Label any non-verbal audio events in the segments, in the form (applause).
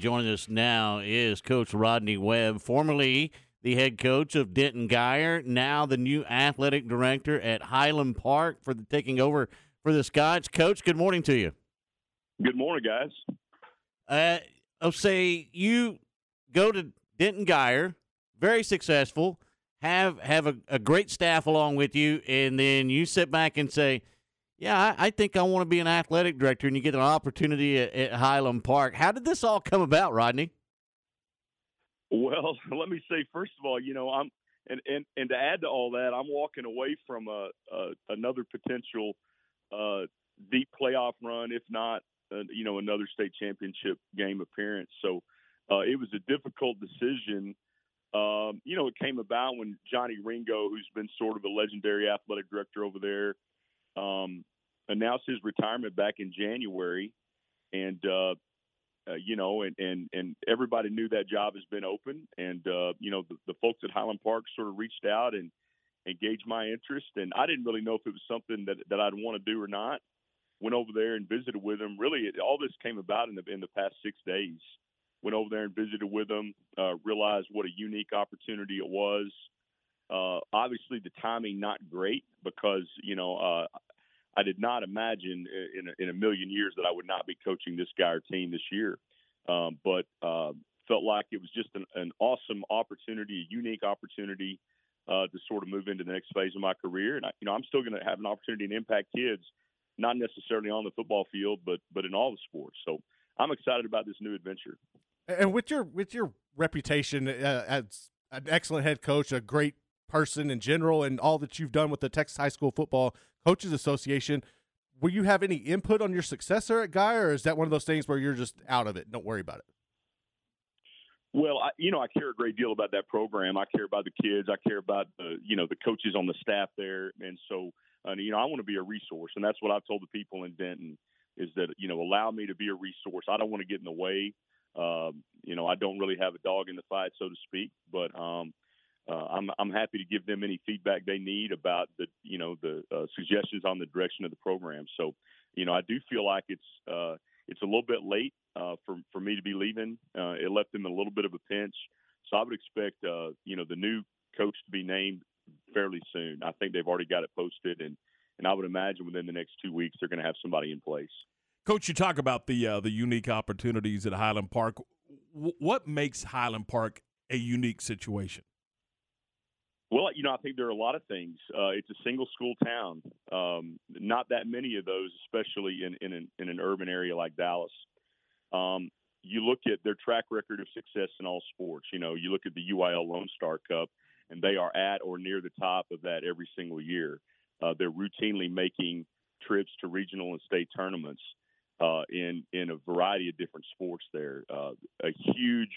Joining us now is Coach Rodney Webb, formerly the head coach of Denton Guyer, now the new athletic director at Highland Park for the, taking over for the Scots. Coach, good morning to you. Good morning, guys. Uh, I'll say you go to Denton Guyer, very successful, have have a, a great staff along with you, and then you sit back and say – yeah, I, I think I want to be an athletic director, and you get an opportunity at, at Highland Park. How did this all come about, Rodney? Well, (laughs) let me say first of all, you know, I'm and and and to add to all that, I'm walking away from a, a another potential uh, deep playoff run, if not, uh, you know, another state championship game appearance. So uh, it was a difficult decision. Um, you know, it came about when Johnny Ringo, who's been sort of a legendary athletic director over there, um, announced his retirement back in January, and uh, uh, you know, and, and and everybody knew that job has been open, and uh, you know, the, the folks at Highland Park sort of reached out and engaged my interest, and I didn't really know if it was something that that I'd want to do or not. Went over there and visited with them. Really, it, all this came about in the in the past six days. Went over there and visited with them. Uh, realized what a unique opportunity it was. Uh, obviously, the timing not great because you know uh, I did not imagine in a, in a million years that I would not be coaching this Guyer team this year. Um, but uh, felt like it was just an, an awesome opportunity, a unique opportunity uh, to sort of move into the next phase of my career. And I, you know, I'm still going to have an opportunity to impact kids, not necessarily on the football field, but but in all the sports. So I'm excited about this new adventure. And with your with your reputation uh, as an excellent head coach, a great person in general, and all that you've done with the Texas High School Football Coaches Association. Will you have any input on your successor at Guy, or is that one of those things where you're just out of it? Don't worry about it. Well, I, you know, I care a great deal about that program. I care about the kids. I care about the, you know, the coaches on the staff there, and so, uh, you know, I want to be a resource, and that's what I've told the people in Denton is that you know, allow me to be a resource. I don't want to get in the way. Um, you know, I don't really have a dog in the fight, so to speak, but um, uh, I'm I'm happy to give them any feedback they need about the you know the uh, suggestions on the direction of the program. So, you know, I do feel like it's uh, it's a little bit late uh, for for me to be leaving. Uh, it left them a little bit of a pinch. So I would expect uh, you know the new coach to be named fairly soon. I think they've already got it posted, and and I would imagine within the next two weeks they're going to have somebody in place. Coach, you talk about the the unique opportunities at Highland Park. W- what makes Highland Park a unique situation? Well, you know, I think there are a lot of things. Uh, it's a single school town. Um, not that many of those, especially in in an, in an urban area like Dallas. Um, you look at their track record of success in all sports. You know, you look at the UIL Lone Star Cup, and they are at or near the top of that every single year. Uh, they're routinely making trips to regional and state tournaments uh, in in a variety of different sports. There, uh, a huge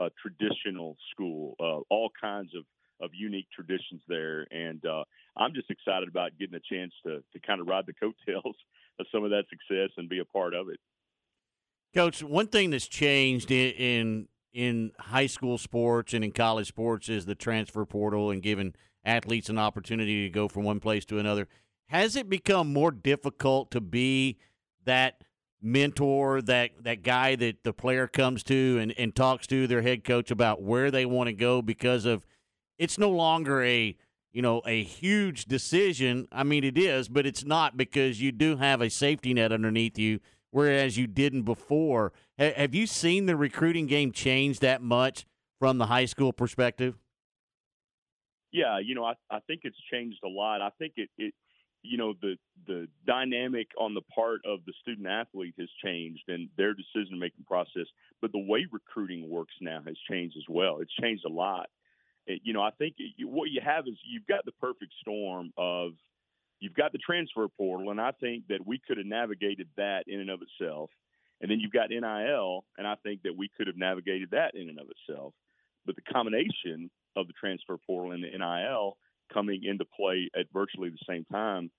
uh, traditional school, uh, all kinds of of unique traditions there. And uh, I'm just excited about getting a chance to to kind of ride the coattails (laughs) of some of that success and be a part of it. Coach, one thing that's changed in, in in high school sports and in college sports is the transfer portal and giving athletes an opportunity to go from one place to another. Has it become more difficult to be that mentor, that that guy that the player comes to and, and talks to their head coach about where they want to go because of it's no longer a you know a huge decision. I mean, it is, but it's not because you do have a safety net underneath you, whereas you didn't before. H- have you seen the recruiting game change that much from the high school perspective? Yeah, you know, I, I think it's changed a lot. I think it, it you know the the dynamic on the part of the student athlete has changed and their decision making process but the way recruiting works now has changed as well it's changed a lot you know, I think what you have is you've got the perfect storm of you've got the transfer portal, and I think that we could have navigated that in and of itself. And then you've got NIL, and I think that we could have navigated that in and of itself. But the combination of the transfer portal and the NIL coming into play at virtually the same time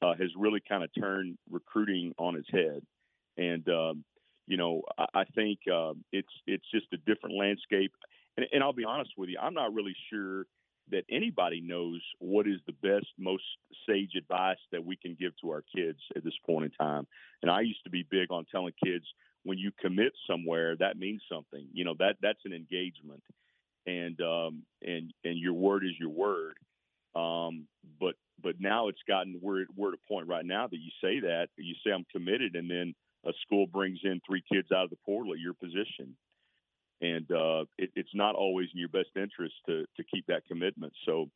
uh, has really kind of turned recruiting on its head. And um, you know, I, I think uh, it's it's just a different landscape and, and I'll be honest with you, I'm not really sure that anybody knows what is the best, most sage advice that we can give to our kids at this point in time. And I used to be big on telling kids when you commit somewhere, that means something. You know that that's an engagement, and um, and and your word is your word. Um, but but now it's gotten we're we're at a point right now that you say that you say I'm committed, and then a school brings in three kids out of the portal at your position, and uh, it, it's not always in your best interest to to keep that commitment. So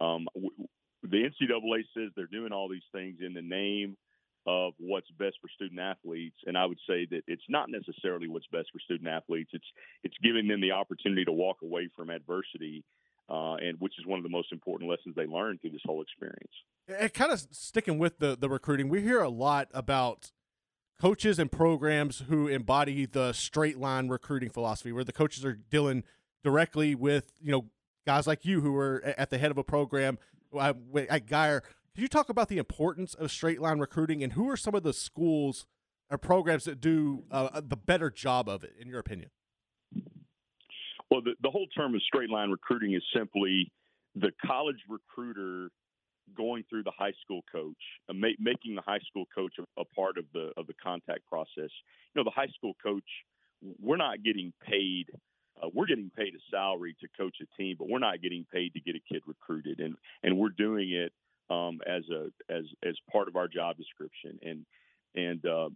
um, w- the NCAA says they're doing all these things in the name of what's best for student athletes, and I would say that it's not necessarily what's best for student athletes. It's it's giving them the opportunity to walk away from adversity, uh, and which is one of the most important lessons they learn through this whole experience. And kind of sticking with the the recruiting, we hear a lot about coaches and programs who embody the straight line recruiting philosophy, where the coaches are dealing directly with you know guys like you who are at the head of a program uh, at Guyer. Could you talk about the importance of straight line recruiting and who are some of the schools or programs that do uh, the better job of it, in your opinion? Well, the, the whole term of straight line recruiting is simply the college recruiter going through the high school coach, uh, ma- making the high school coach a, a, part of the of the contact process. You know, the high school coach, we're not getting paid. Uh, we're getting paid a salary to coach a team, but we're not getting paid to get a kid recruited, and and we're doing it um, as a as as part of our job description. And and uh,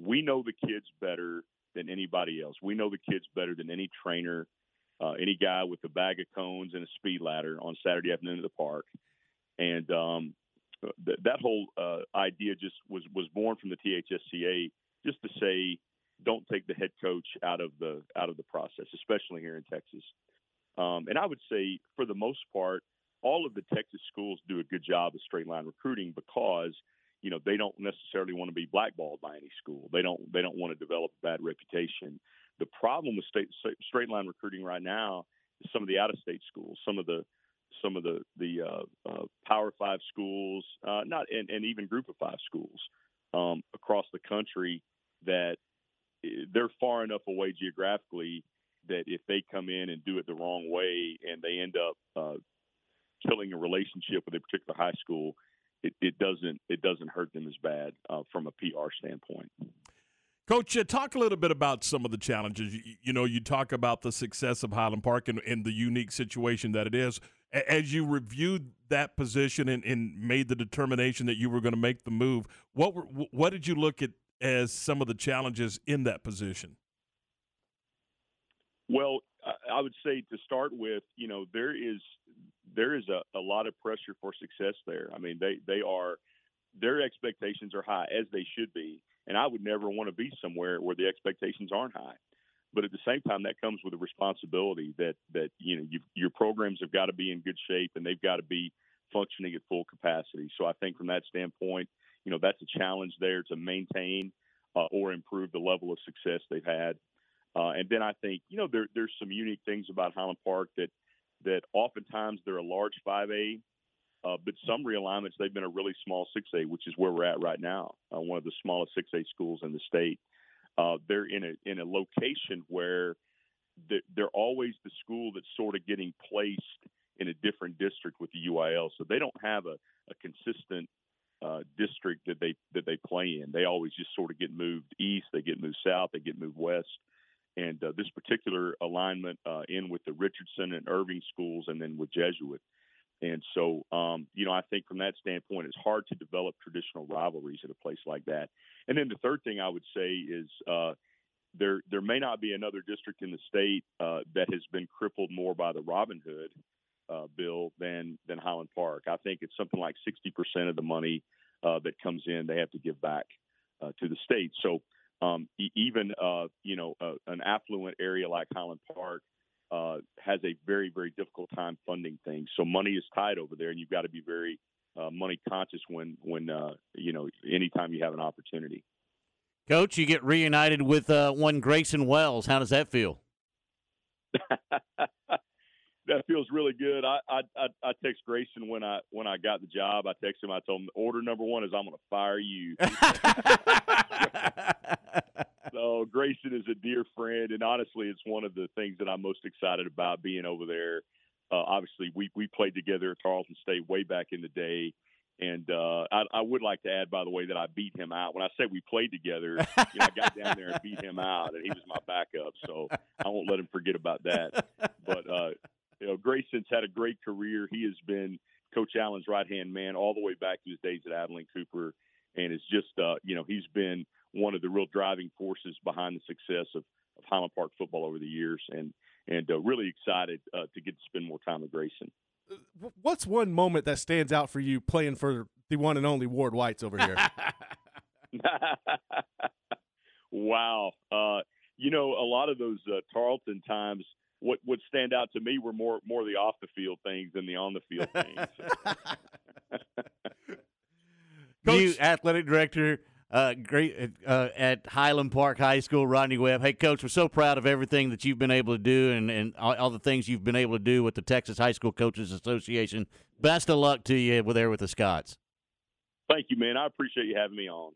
we know the kids better than anybody else. We know the kids better than any trainer, uh, any guy with a bag of cones and a speed ladder on Saturday afternoon at the park. And um, th- that whole uh, idea just was was born from the THSCA, just to say, don't take the head coach out of the out of the process, especially here in Texas. Um, and I would say, for the most part, all of the Texas schools do a good job of straight line recruiting because you know they don't necessarily want to be blackballed by any school. They don't they don't want to develop a bad reputation. The problem with state, straight line recruiting right now is some of the out of state schools, some of the some of the the uh, uh, Power Five schools, uh, not and, and, even Group of Five schools um, across the country that eh, they're far enough away geographically that if they come in and do it the wrong way and they end up uh, killing a relationship with a particular high school, it, it doesn't it doesn't hurt them as bad uh, from a PR standpoint. Coach, uh, talk a little bit about some of the challenges. You, you, know, you talk about the success of Highland Park and, and the unique situation that it is. As you reviewed that position and, and made the determination that you were going to make the move, what were, what did you look at as some of the challenges in that position? Well, I would say to start with, you know, there is there is a, a lot of pressure for success there. I mean, they they are their expectations are high as they should be, and I would never want to be somewhere where the expectations aren't high. But at the same time, that comes with a responsibility that that you know your programs have got to be in good shape and they've got to be functioning at full capacity. So I think from that standpoint, you know that's a challenge there to maintain uh, or improve the level of success they've had. Uh, and then I think you know there, there's some unique things about Highland Park that that oftentimes they're a large 5A, uh, but some realignments they've been a really small 6A, which is where we're at right now, uh, one of the smallest 6A schools in the state. Uh, they're in a in a location where they're always the school that's sort of getting placed in a different district with the UIL, so they don't have a, a consistent uh, district that they that they play in. They always just sort of get moved east, they get moved south, they get moved west and uh, this particular alignment uh, in with the Richardson and Irving schools, and then with Jesuit. And so, um, you know, I think from that standpoint, it's hard to develop traditional rivalries at a place like that. And then the third thing I would say is uh, there there may not be another district in the state uh, that has been crippled more by the Robin Hood uh, bill than than Highland Park. I think it's something like 60% of the money uh, that comes in they have to give back to the state. So um, even uh, you know uh, an affluent area like Highland Park uh, has a very very difficult time funding things. So money is tight over there, and you've got to be very uh, money conscious when when uh, you know anytime you have an opportunity. Coach, you get reunited with uh, one Grayson Wells. How does that feel? (laughs) that feels really good. I, I I I text Grayson when I when I got the job. I text him. I told him order number one is I'm going to fire you. (laughs) (laughs) so Grayson is a dear friend, and honestly, it's one of the things that I'm most excited about being over there. Uh, obviously, we we played together at Tarleton State way back in the day, And uh, I, I would like to add, by the way, that I beat him out. When I say we played together, you know, I got down there and beat him out, and he was my backup. So I won't let him forget about that. But uh, you know, Grayson's had a great career. He has been Coach Allen's right hand man all the way back to his days at Abilene Cooper, and it's just uh, you know he's been one of the real driving forces behind the success of, of Highland Park football over the years, and and uh, really excited uh, to get to spend more time with Grayson. What's one moment that stands out for you playing for the one and only Ward Whites over here? (laughs) wow. Uh, you know, a lot of those uh, Tarleton times, what would stand out to me were more more the off the field things than the on the field things. (laughs) (laughs) you athletic director uh, great uh, at Highland Park High School, Rodney Webb. Hey, coach, we're so proud of everything that you've been able to do and, and all, all, the things you've been able to do with the Texas High School Coaches Association. Best of luck to you there with the Scots. Thank you, man. I appreciate you having me on.